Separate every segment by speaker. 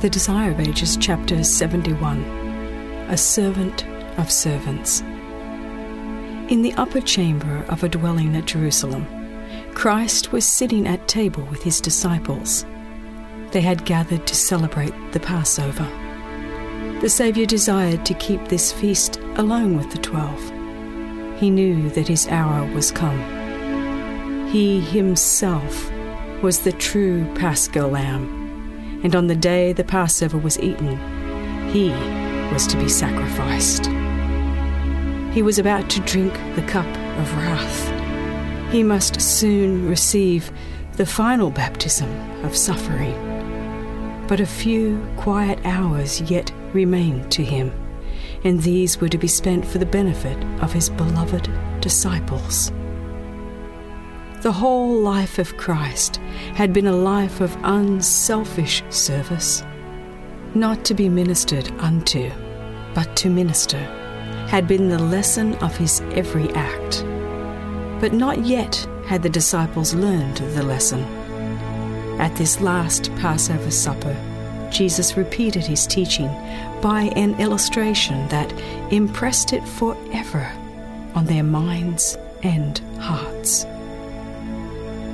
Speaker 1: The Desire of Ages, chapter 71 A Servant of Servants. In the upper chamber of a dwelling at Jerusalem, Christ was sitting at table with his disciples. They had gathered to celebrate the Passover. The Saviour desired to keep this feast alone with the twelve. He knew that his hour was come. He himself was the true paschal lamb and on the day the Passover was eaten, he was to be sacrificed. He was about to drink the cup of wrath. He must soon receive the final baptism of suffering. But a few quiet hours yet remained to him, and these were to be spent for the benefit of his beloved disciples. The whole life of Christ had been a life of unselfish service, not to be ministered unto, but to minister, had been the lesson of his every act. But not yet had the disciples learned the lesson. At this last Passover supper, Jesus repeated his teaching by an illustration that impressed it forever on their minds and hearts.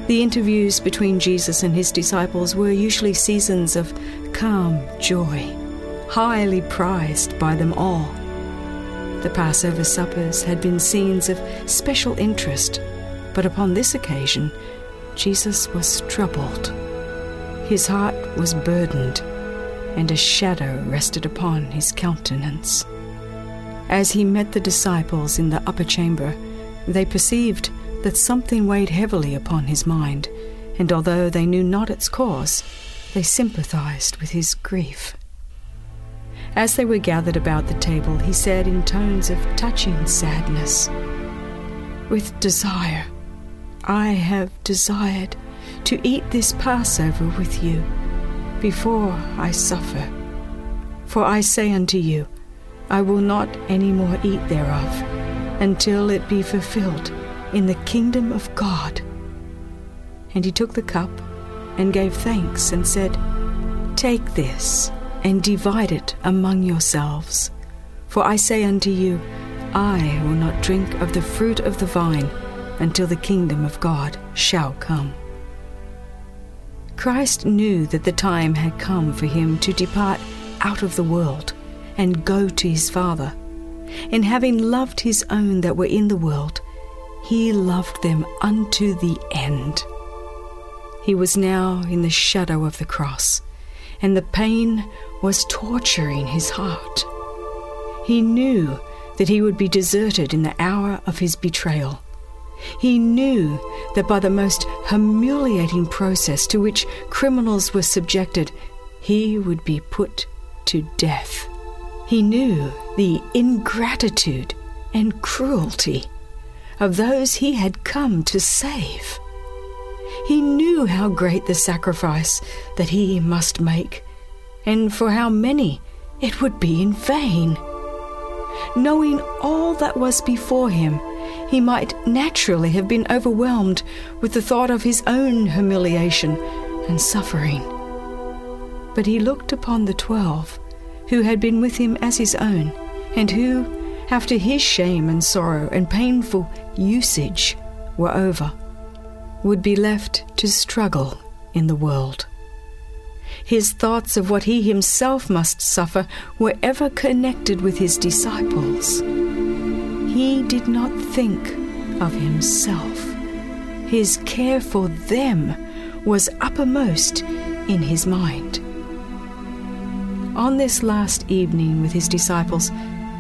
Speaker 1: The interviews between Jesus and his disciples were usually seasons of calm joy, highly prized by them all. The Passover suppers had been scenes of special interest, but upon this occasion, Jesus was troubled. His heart was burdened, and a shadow rested upon his countenance. As he met the disciples in the upper chamber, they perceived that something weighed heavily upon his mind, and although they knew not its cause, they sympathized with his grief. As they were gathered about the table, he said in tones of touching sadness, With desire, I have desired to eat this Passover with you before I suffer. For I say unto you, I will not any more eat thereof until it be fulfilled in the kingdom of God. And he took the cup and gave thanks and said, Take this and divide it among yourselves. For I say unto you, I will not drink of the fruit of the vine until the kingdom of God shall come. Christ knew that the time had come for him to depart out of the world and go to his Father. And having loved his own that were in the world, he loved them unto the end. He was now in the shadow of the cross, and the pain was torturing his heart. He knew that he would be deserted in the hour of his betrayal. He knew that by the most humiliating process to which criminals were subjected, he would be put to death. He knew the ingratitude and cruelty of those he had come to save. He knew how great the sacrifice that he must make, and for how many it would be in vain. Knowing all that was before him, he might naturally have been overwhelmed with the thought of his own humiliation and suffering. But he looked upon the twelve, who had been with him as his own, and who, after his shame and sorrow and painful usage were over, would be left to struggle in the world. His thoughts of what he himself must suffer were ever connected with his disciples. He did not think of himself. His care for them was uppermost in his mind. On this last evening with his disciples,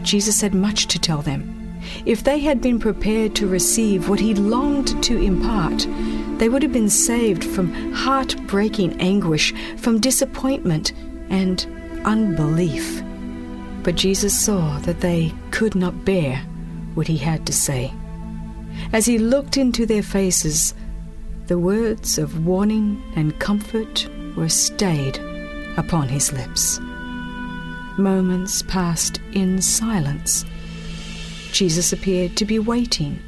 Speaker 1: Jesus had much to tell them. If they had been prepared to receive what he longed to impart, they would have been saved from heart-breaking anguish, from disappointment and unbelief. But Jesus saw that they could not bear what he had to say. As he looked into their faces, the words of warning and comfort were stayed upon his lips. Moments passed in silence. Jesus appeared to be waiting.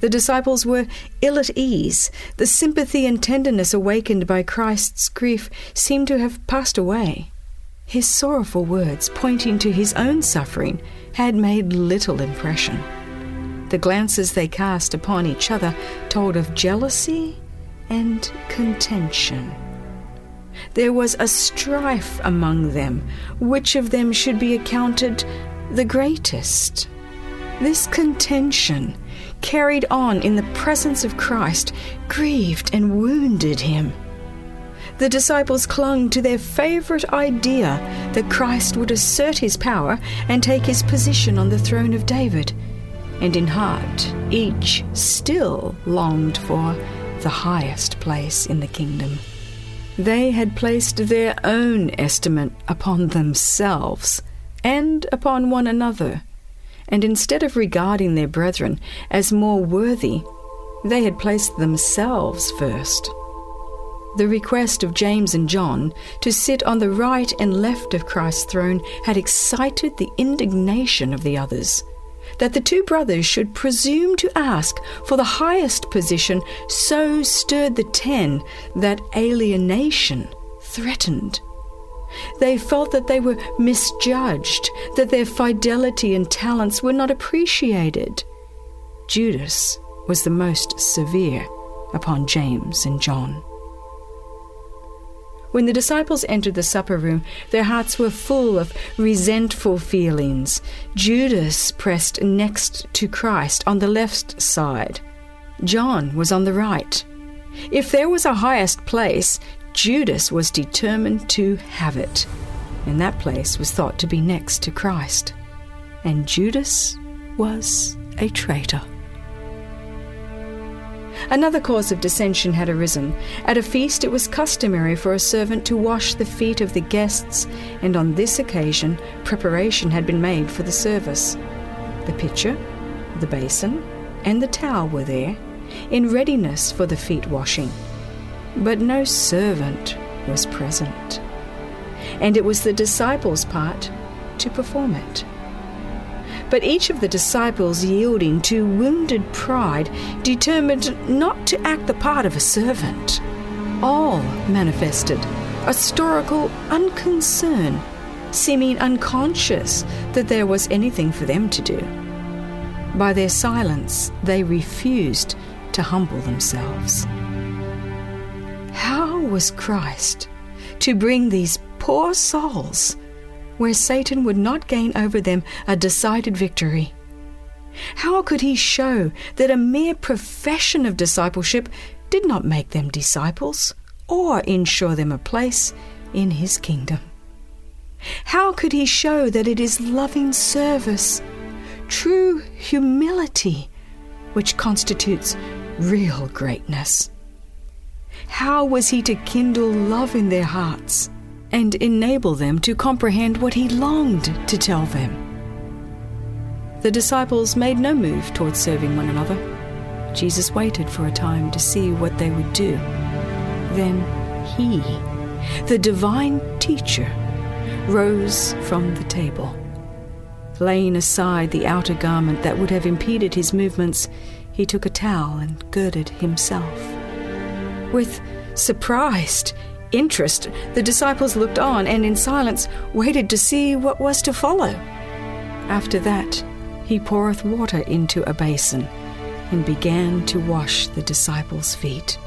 Speaker 1: The disciples were ill at ease. The sympathy and tenderness awakened by Christ's grief seemed to have passed away. His sorrowful words, pointing to his own suffering, had made little impression. The glances they cast upon each other told of jealousy and contention. There was a strife among them, which of them should be accounted the greatest. This contention, carried on in the presence of Christ, grieved and wounded him. The disciples clung to their favorite idea that Christ would assert his power and take his position on the throne of David. And in heart, each still longed for the highest place in the kingdom. They had placed their own estimate upon themselves and upon one another, and instead of regarding their brethren as more worthy, they had placed themselves first. The request of James and John to sit on the right and left of Christ's throne had excited the indignation of the others that the two brothers should presume to ask for the highest position so stirred the ten that alienation threatened. They felt that they were misjudged, that their fidelity and talents were not appreciated. Judas was the most severe upon James and John. When the disciples entered the supper room, their hearts were full of resentful feelings. Judas pressed next to Christ on the left side. John was on the right. If there was a highest place, Judas was determined to have it, and that place was thought to be next to Christ. And Judas was a traitor. Another cause of dissension had arisen. At a feast, it was customary for a servant to wash the feet of the guests, and on this occasion, preparation had been made for the service. The pitcher, the basin, and the towel were there, in readiness for the feet washing. But no servant was present, and it was the disciples' part to perform it. But each of the disciples, yielding to wounded pride, determined not to act the part of a servant. All manifested a stoical unconcern, seeming unconscious that there was anything for them to do. By their silence, they refused to humble themselves. How was Christ to bring these poor souls where Satan would not gain over them a decided victory. How could he show that a mere profession of discipleship did not make them disciples or ensure them a place in his kingdom? How could he show that it is loving service, true humility, which constitutes real greatness? How was he to kindle love in their hearts? and enable them to comprehend what he longed to tell them. The disciples made no move towards serving one another. Jesus waited for a time to see what they would do. Then he, the divine teacher, rose from the table. Laying aside the outer garment that would have impeded his movements, he took a towel and girded himself. With surprised, interest, the disciples looked on and in silence waited to see what was to follow. After that, he poureth water into a basin and began to wash the disciples' feet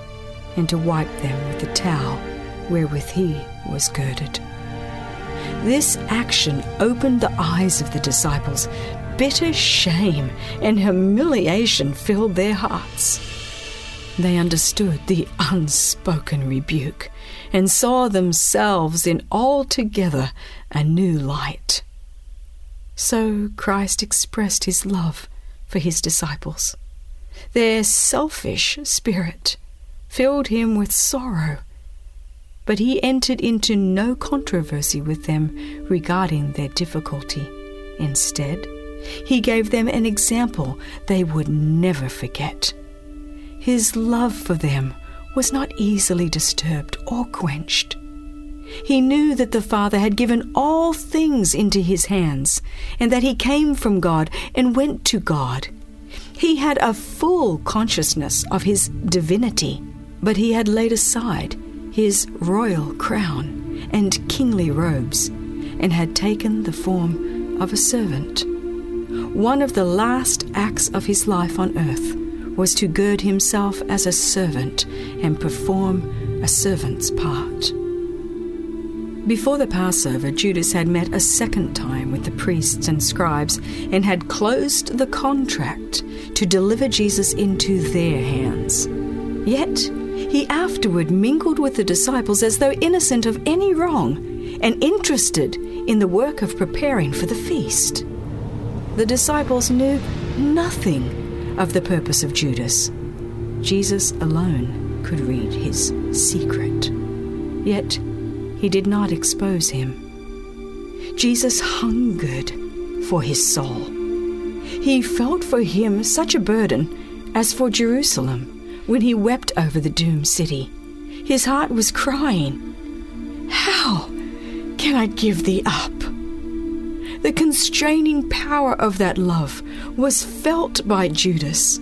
Speaker 1: and to wipe them with the towel wherewith he was girded. This action opened the eyes of the disciples. Bitter shame and humiliation filled their hearts. They understood the unspoken rebuke and saw themselves in altogether a new light. So Christ expressed his love for his disciples. Their selfish spirit filled him with sorrow, but he entered into no controversy with them regarding their difficulty. Instead, he gave them an example they would never forget. His love for them was not easily disturbed or quenched. He knew that the Father had given all things into his hands, and that he came from God and went to God. He had a full consciousness of his divinity, but he had laid aside his royal crown and kingly robes and had taken the form of a servant. One of the last acts of his life on earth was to gird himself as a servant and perform a servant's part. Before the Passover, Judas had met a second time with the priests and scribes and had closed the contract to deliver Jesus into their hands. Yet, he afterward mingled with the disciples as though innocent of any wrong and interested in the work of preparing for the feast. The disciples knew nothing of the purpose of Judas. Jesus alone could read his secret. Yet, he did not expose him. Jesus hungered for his soul. He felt for him such a burden as for Jerusalem when he wept over the doomed city. His heart was crying, How can I give thee up? The constraining power of that love was felt by Judas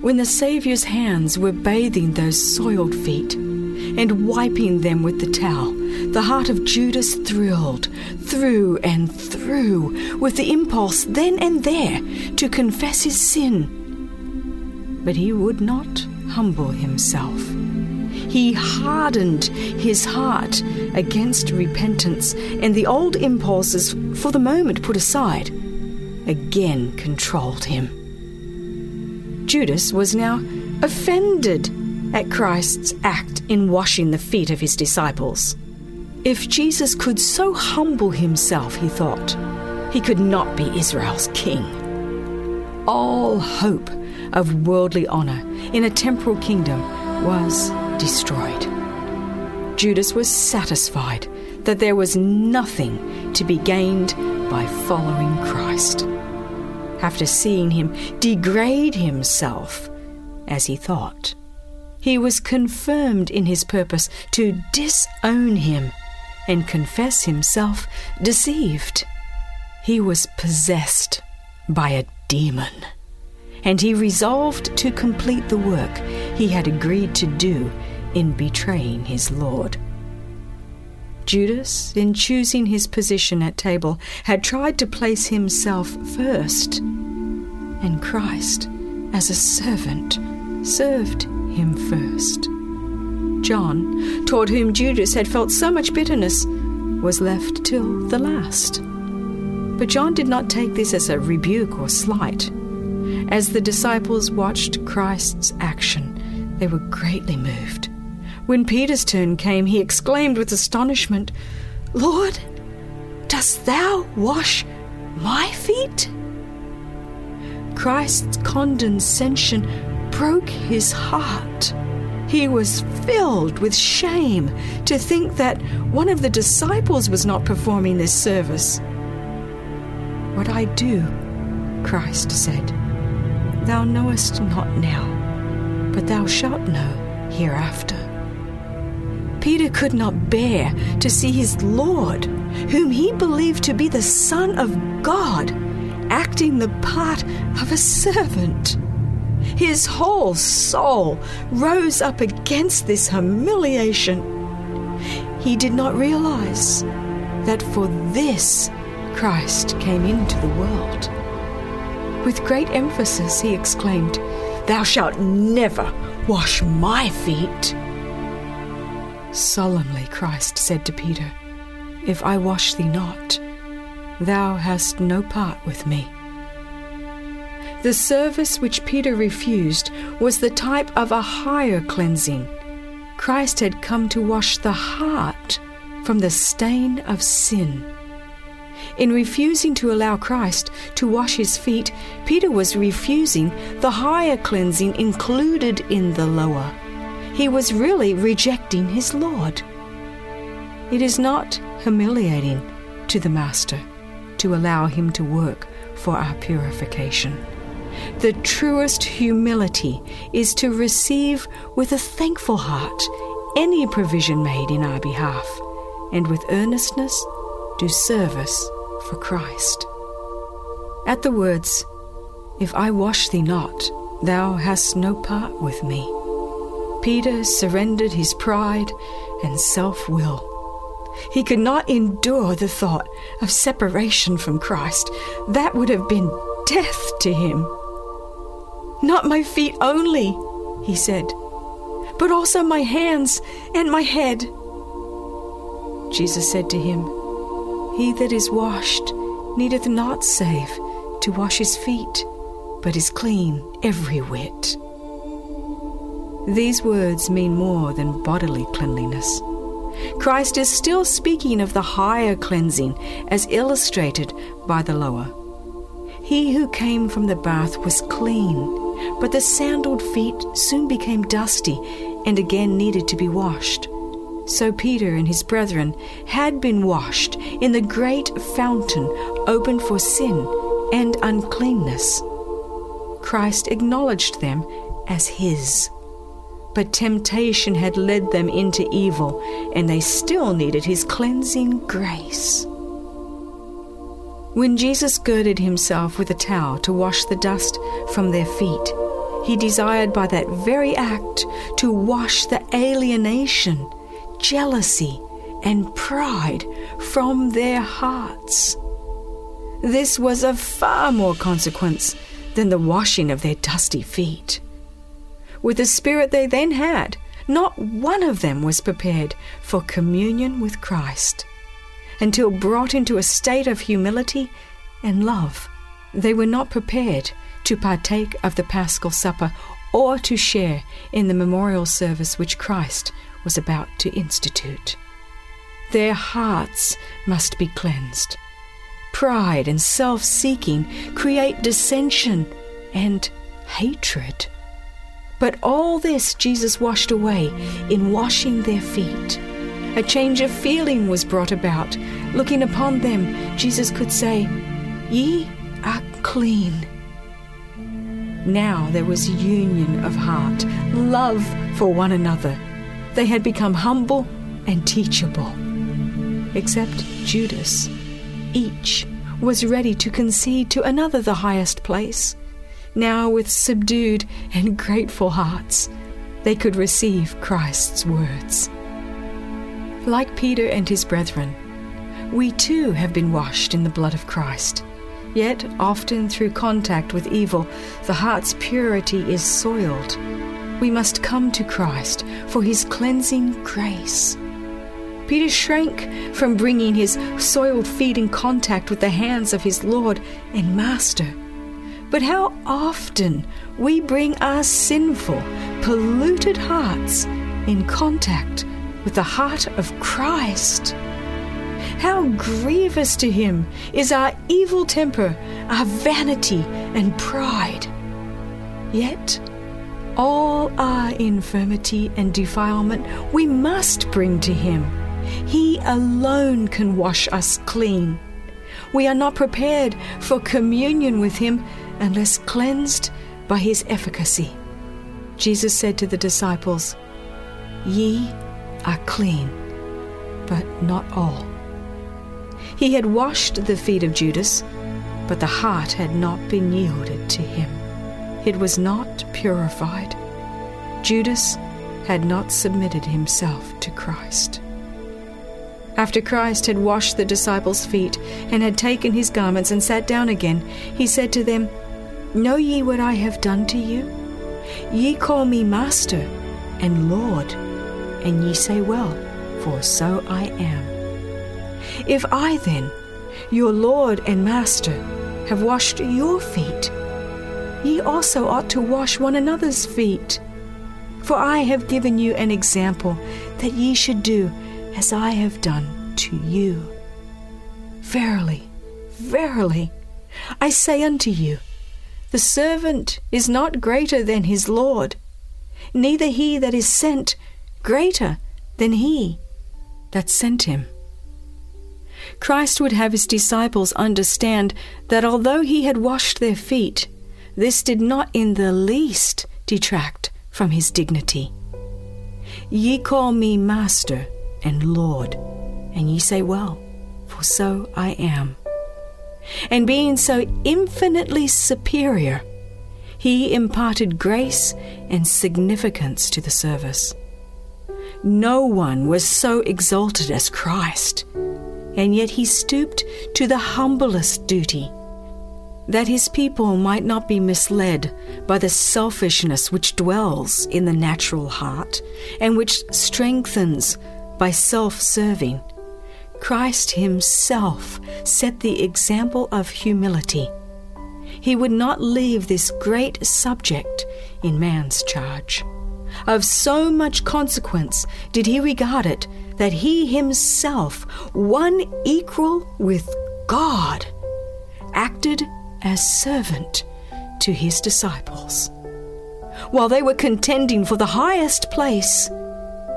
Speaker 1: when the Saviour's hands were bathing those soiled feet and wiping them with the towel the heart of Judas thrilled through and through with the impulse then and there to confess his sin. But he would not humble himself. He hardened his heart against repentance, and the old impulses, for the moment put aside, again controlled him. Judas was now offended at Christ's act in washing the feet of his disciples. If Jesus could so humble himself, he thought, he could not be Israel's king. All hope of worldly honor in a temporal kingdom was destroyed. Judas was satisfied that there was nothing to be gained by following Christ. After seeing him degrade himself, as he thought, he was confirmed in his purpose to disown him and confess himself deceived. He was possessed by a demon, and he resolved to complete the work he had agreed to do in betraying his Lord. Judas, in choosing his position at table, had tried to place himself first, and Christ, as a servant, served him first. John, toward whom Judas had felt so much bitterness, was left till the last. But John did not take this as a rebuke or slight. As the disciples watched Christ's action, they were greatly moved. When Peter's turn came, he exclaimed with astonishment, Lord, dost thou wash my feet? Christ's condescension broke his heart. He was filled with shame to think that one of the disciples was not performing this service. What I do, Christ said, thou knowest not now, but thou shalt know hereafter. Peter could not bear to see his Lord, whom he believed to be the Son of God, acting the part of a servant. His whole soul rose up against this humiliation. He did not realize that for this Christ came into the world. With great emphasis, he exclaimed, Thou shalt never wash my feet. Solemnly, Christ said to Peter, If I wash thee not, thou hast no part with me. The service which Peter refused was the type of a higher cleansing. Christ had come to wash the heart from the stain of sin. In refusing to allow Christ to wash his feet, Peter was refusing the higher cleansing included in the lower. He was really rejecting his Lord. It is not humiliating to the Master to allow him to work for our purification. The truest humility is to receive with a thankful heart any provision made in our behalf, and with earnestness do service for Christ. At the words, If I wash thee not, thou hast no part with me, Peter surrendered his pride and self will. He could not endure the thought of separation from Christ. That would have been death to him. Not my feet only, he said, but also my hands and my head. Jesus said to him, He that is washed needeth not save to wash his feet, but is clean every whit. These words mean more than bodily cleanliness. Christ is still speaking of the higher cleansing as illustrated by the lower. He who came from the bath was clean, but the sandaled feet soon became dusty and again needed to be washed. So Peter and his brethren had been washed in the great fountain opened for sin and uncleanness. Christ acknowledged them as his. But temptation had led them into evil, and they still needed his cleansing grace. When Jesus girded himself with a towel to wash the dust from their feet, he desired by that very act to wash the alienation, jealousy, and pride from their hearts. This was of far more consequence than the washing of their dusty feet. With the spirit they then had, not one of them was prepared for communion with Christ. Until brought into a state of humility and love, they were not prepared to partake of the Paschal Supper or to share in the memorial service which Christ was about to institute. Their hearts must be cleansed. Pride and self seeking create dissension and hatred. But all this Jesus washed away in washing their feet. A change of feeling was brought about. Looking upon them, Jesus could say, Ye are clean. Now there was union of heart, love for one another. They had become humble and teachable. Except Judas. Each was ready to concede to another the highest place. Now, with subdued and grateful hearts, they could receive Christ's words. Like Peter and his brethren, we too have been washed in the blood of Christ. Yet, often through contact with evil, the heart's purity is soiled. We must come to Christ for his cleansing grace. Peter shrank from bringing his soiled feet in contact with the hands of his Lord and Master. But how often we bring our sinful, polluted hearts in contact with the heart of Christ. How grievous to him is our evil temper, our vanity and pride. Yet, all our infirmity and defilement we must bring to him. He alone can wash us clean. We are not prepared for communion with him unless cleansed by his efficacy. Jesus said to the disciples, Ye are clean, but not all. He had washed the feet of Judas, but the heart had not been yielded to him. It was not purified. Judas had not submitted himself to Christ. After Christ had washed the disciples' feet and had taken his garments and sat down again, he said to them, Know ye what I have done to you? Ye call me Master and Lord, and ye say well, for so I am. If I then, your Lord and Master, have washed your feet, ye also ought to wash one another's feet. For I have given you an example that ye should do as I have done to you. Verily, Verily, I say unto you, the servant is not greater than his Lord, neither he that is sent greater than he that sent him. Christ would have his disciples understand that although he had washed their feet, this did not in the least detract from his dignity. Ye call me Master and Lord, and ye say, Well, for so I am. And being so infinitely superior, he imparted grace and significance to the service. No one was so exalted as Christ, and yet he stooped to the humblest duty, that his people might not be misled by the selfishness which dwells in the natural heart and which strengthens by self serving. Christ himself set the example of humility. He would not leave this great subject in man's charge. Of so much consequence did he regard it that he himself, one equal with God, acted as servant to his disciples. While they were contending for the highest place,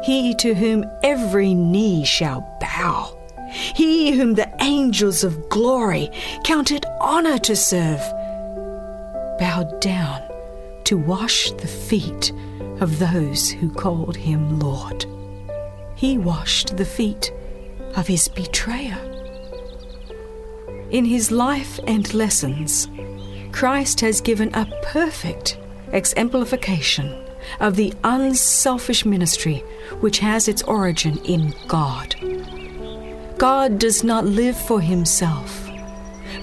Speaker 1: he to whom every knee shall bow, he whom the angels of glory counted honor to serve, bowed down to wash the feet of those who called him Lord. He washed the feet of his betrayer. In his life and lessons, Christ has given a perfect exemplification of the unselfish ministry which has its origin in God. God does not live for himself.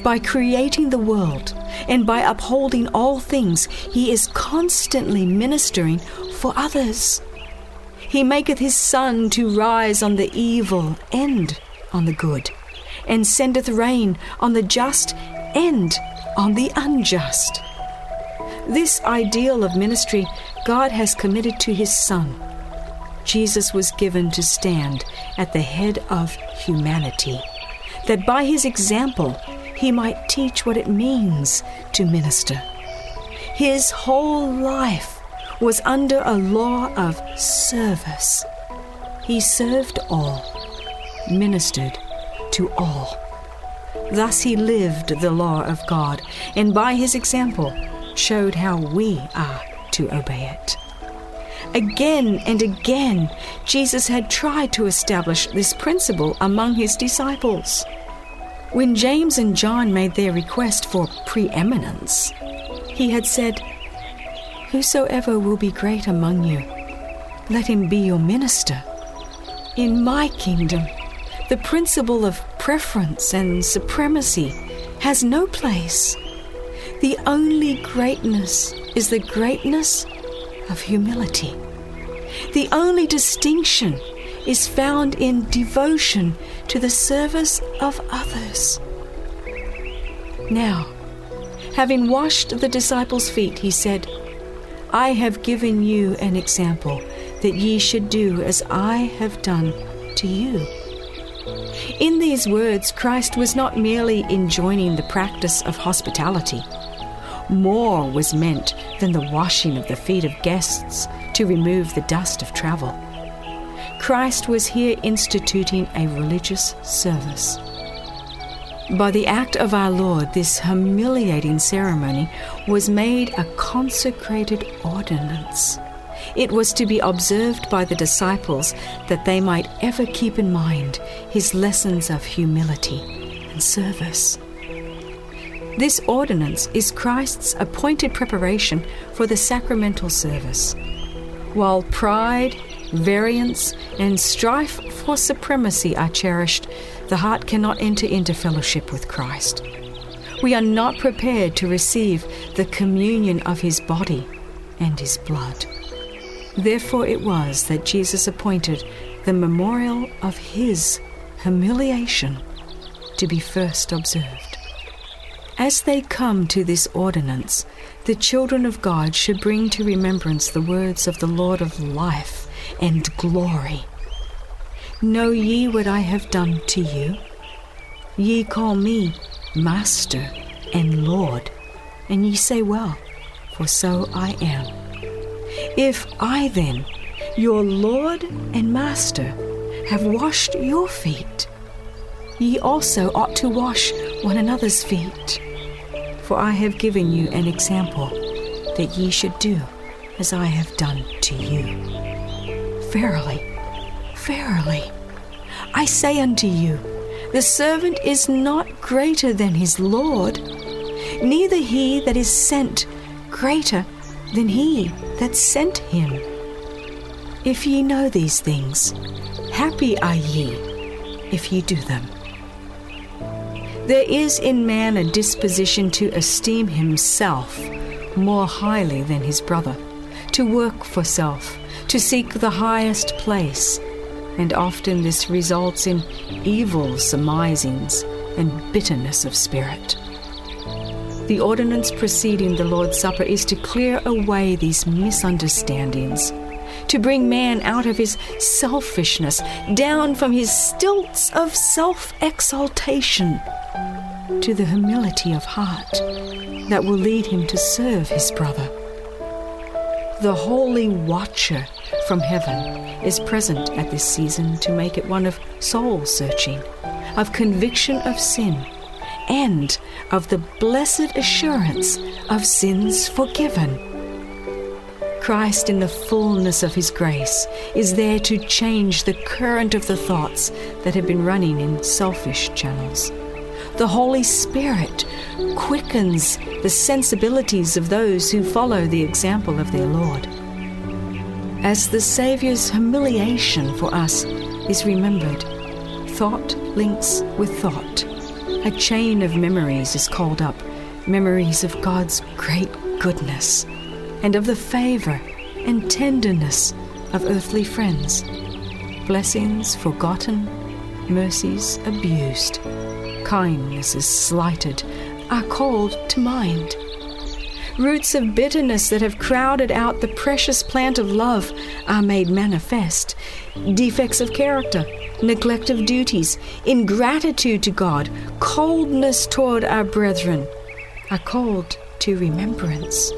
Speaker 1: By creating the world and by upholding all things, he is constantly ministering for others. He maketh his sun to rise on the evil and on the good, and sendeth rain on the just and on the unjust. This ideal of ministry God has committed to his Son. Jesus was given to stand at the head of humanity, that by his example he might teach what it means to minister. His whole life was under a law of service. He served all, ministered to all. Thus he lived the law of God, and by his example showed how we are to obey it. Again and again, Jesus had tried to establish this principle among his disciples. When James and John made their request for preeminence, he had said, Whosoever will be great among you, let him be your minister. In my kingdom, the principle of preference and supremacy has no place. The only greatness is the greatness of humility. The only distinction is found in devotion to the service of others. Now, having washed the disciples' feet, he said, I have given you an example that ye should do as I have done to you. In these words, Christ was not merely enjoining the practice of hospitality. More was meant than the washing of the feet of guests to remove the dust of travel. Christ was here instituting a religious service. By the act of our Lord, this humiliating ceremony was made a consecrated ordinance. It was to be observed by the disciples that they might ever keep in mind his lessons of humility and service. This ordinance is Christ's appointed preparation for the sacramental service. While pride, variance, and strife for supremacy are cherished, the heart cannot enter into fellowship with Christ. We are not prepared to receive the communion of his body and his blood. Therefore, it was that Jesus appointed the memorial of his humiliation to be first observed. As they come to this ordinance, the children of God should bring to remembrance the words of the Lord of life and glory Know ye what I have done to you? Ye call me Master and Lord, and ye say well, for so I am. If I then, your Lord and Master, have washed your feet, ye also ought to wash one another's feet. For I have given you an example that ye should do as I have done to you. Verily, verily, I say unto you, the servant is not greater than his Lord, neither he that is sent greater than he that sent him. If ye know these things, happy are ye if ye do them. There is in man a disposition to esteem himself more highly than his brother, to work for self, to seek the highest place, and often this results in evil surmisings and bitterness of spirit. The ordinance preceding the Lord's Supper is to clear away these misunderstandings, to bring man out of his selfishness, down from his stilts of self exaltation, to the humility of heart that will lead him to serve his brother. The Holy Watcher from heaven is present at this season to make it one of soul searching, of conviction of sin, and of the blessed assurance of sins forgiven. Christ, in the fullness of His grace, is there to change the current of the thoughts that have been running in selfish channels. The Holy Spirit quickens the sensibilities of those who follow the example of their Lord as the Saviour's humiliation for us is remembered. Thought links with thought. A chain of memories is called up memories of God's great goodness and of the favor and tenderness of earthly friends, blessings forgotten, mercies abused, kindnesses slighted are called to mind Roots of bitterness that have crowded out the precious plant of love are made manifest. Defects of character, neglect of duties, ingratitude to God, coldness toward our brethren are called to remembrance.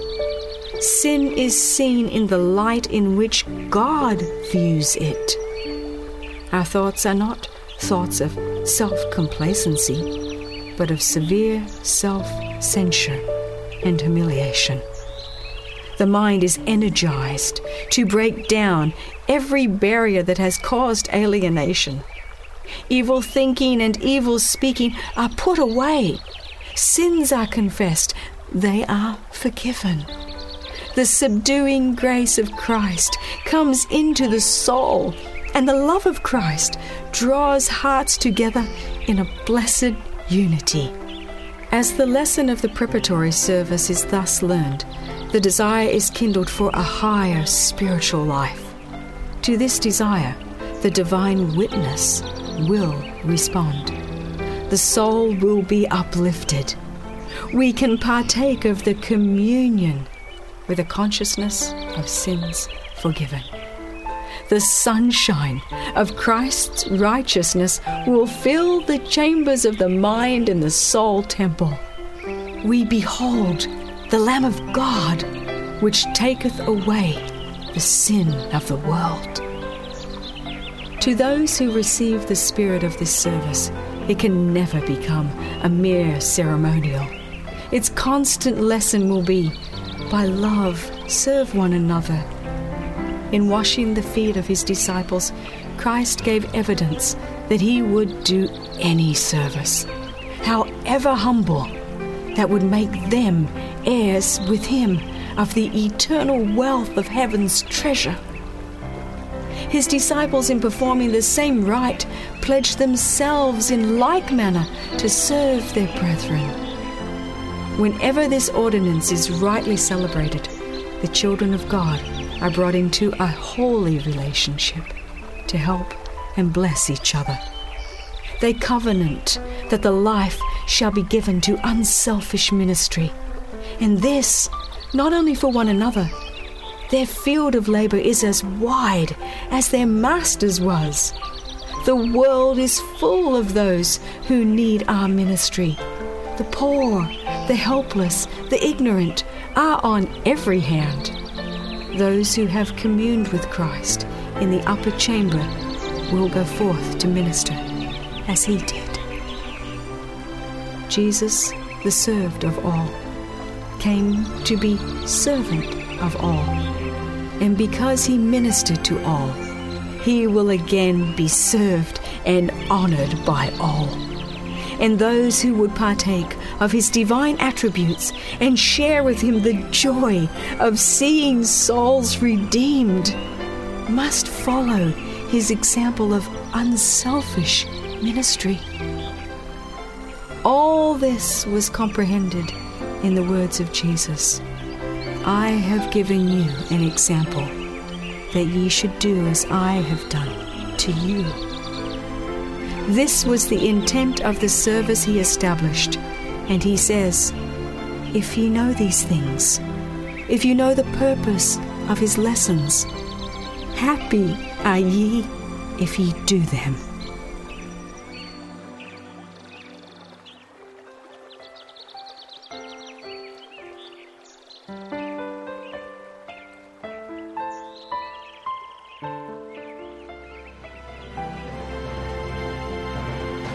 Speaker 1: Sin is seen in the light in which God views it. Our thoughts are not thoughts of self complacency, but of severe self censure and humiliation. The mind is energized to break down every barrier that has caused alienation. Evil thinking and evil speaking are put away. Sins are confessed. They are forgiven. The subduing grace of Christ comes into the soul, and the love of Christ draws hearts together in a blessed unity. As the lesson of the preparatory service is thus learned, the desire is kindled for a higher spiritual life. To this desire, the divine witness will respond. The soul will be uplifted. We can partake of the communion with a consciousness of sins forgiven the sunshine of Christ's righteousness will fill the chambers of the mind and the soul temple. We behold the Lamb of God, which taketh away the sin of the world. To those who receive the spirit of this service, it can never become a mere ceremonial. Its constant lesson will be by love, serve one another in washing the feet of his disciples, Christ gave evidence that he would do any service, however humble, that would make them heirs with him of the eternal wealth of heaven's treasure. His disciples, in performing the same rite, pledged themselves in like manner to serve their brethren. Whenever this ordinance is rightly celebrated, the children of God are brought into a holy relationship to help and bless each other. They covenant that the life shall be given to unselfish ministry, and this not only for one another. Their field of labor is as wide as their master's was. The world is full of those who need our ministry, the poor, the helpless, the ignorant are on every hand. Those who have communed with Christ in the upper chamber will go forth to minister as he did. Jesus, the served of all, came to be servant of all. And because he ministered to all, he will again be served and honored by all. And those who would partake of his divine attributes and share with him the joy of seeing souls redeemed must follow his example of unselfish ministry. All this was comprehended in the words of Jesus I have given you an example that ye should do as I have done to you. This was the intent of the service he established, and he says, If ye know these things, if you know the purpose of his lessons, happy are ye if ye do them.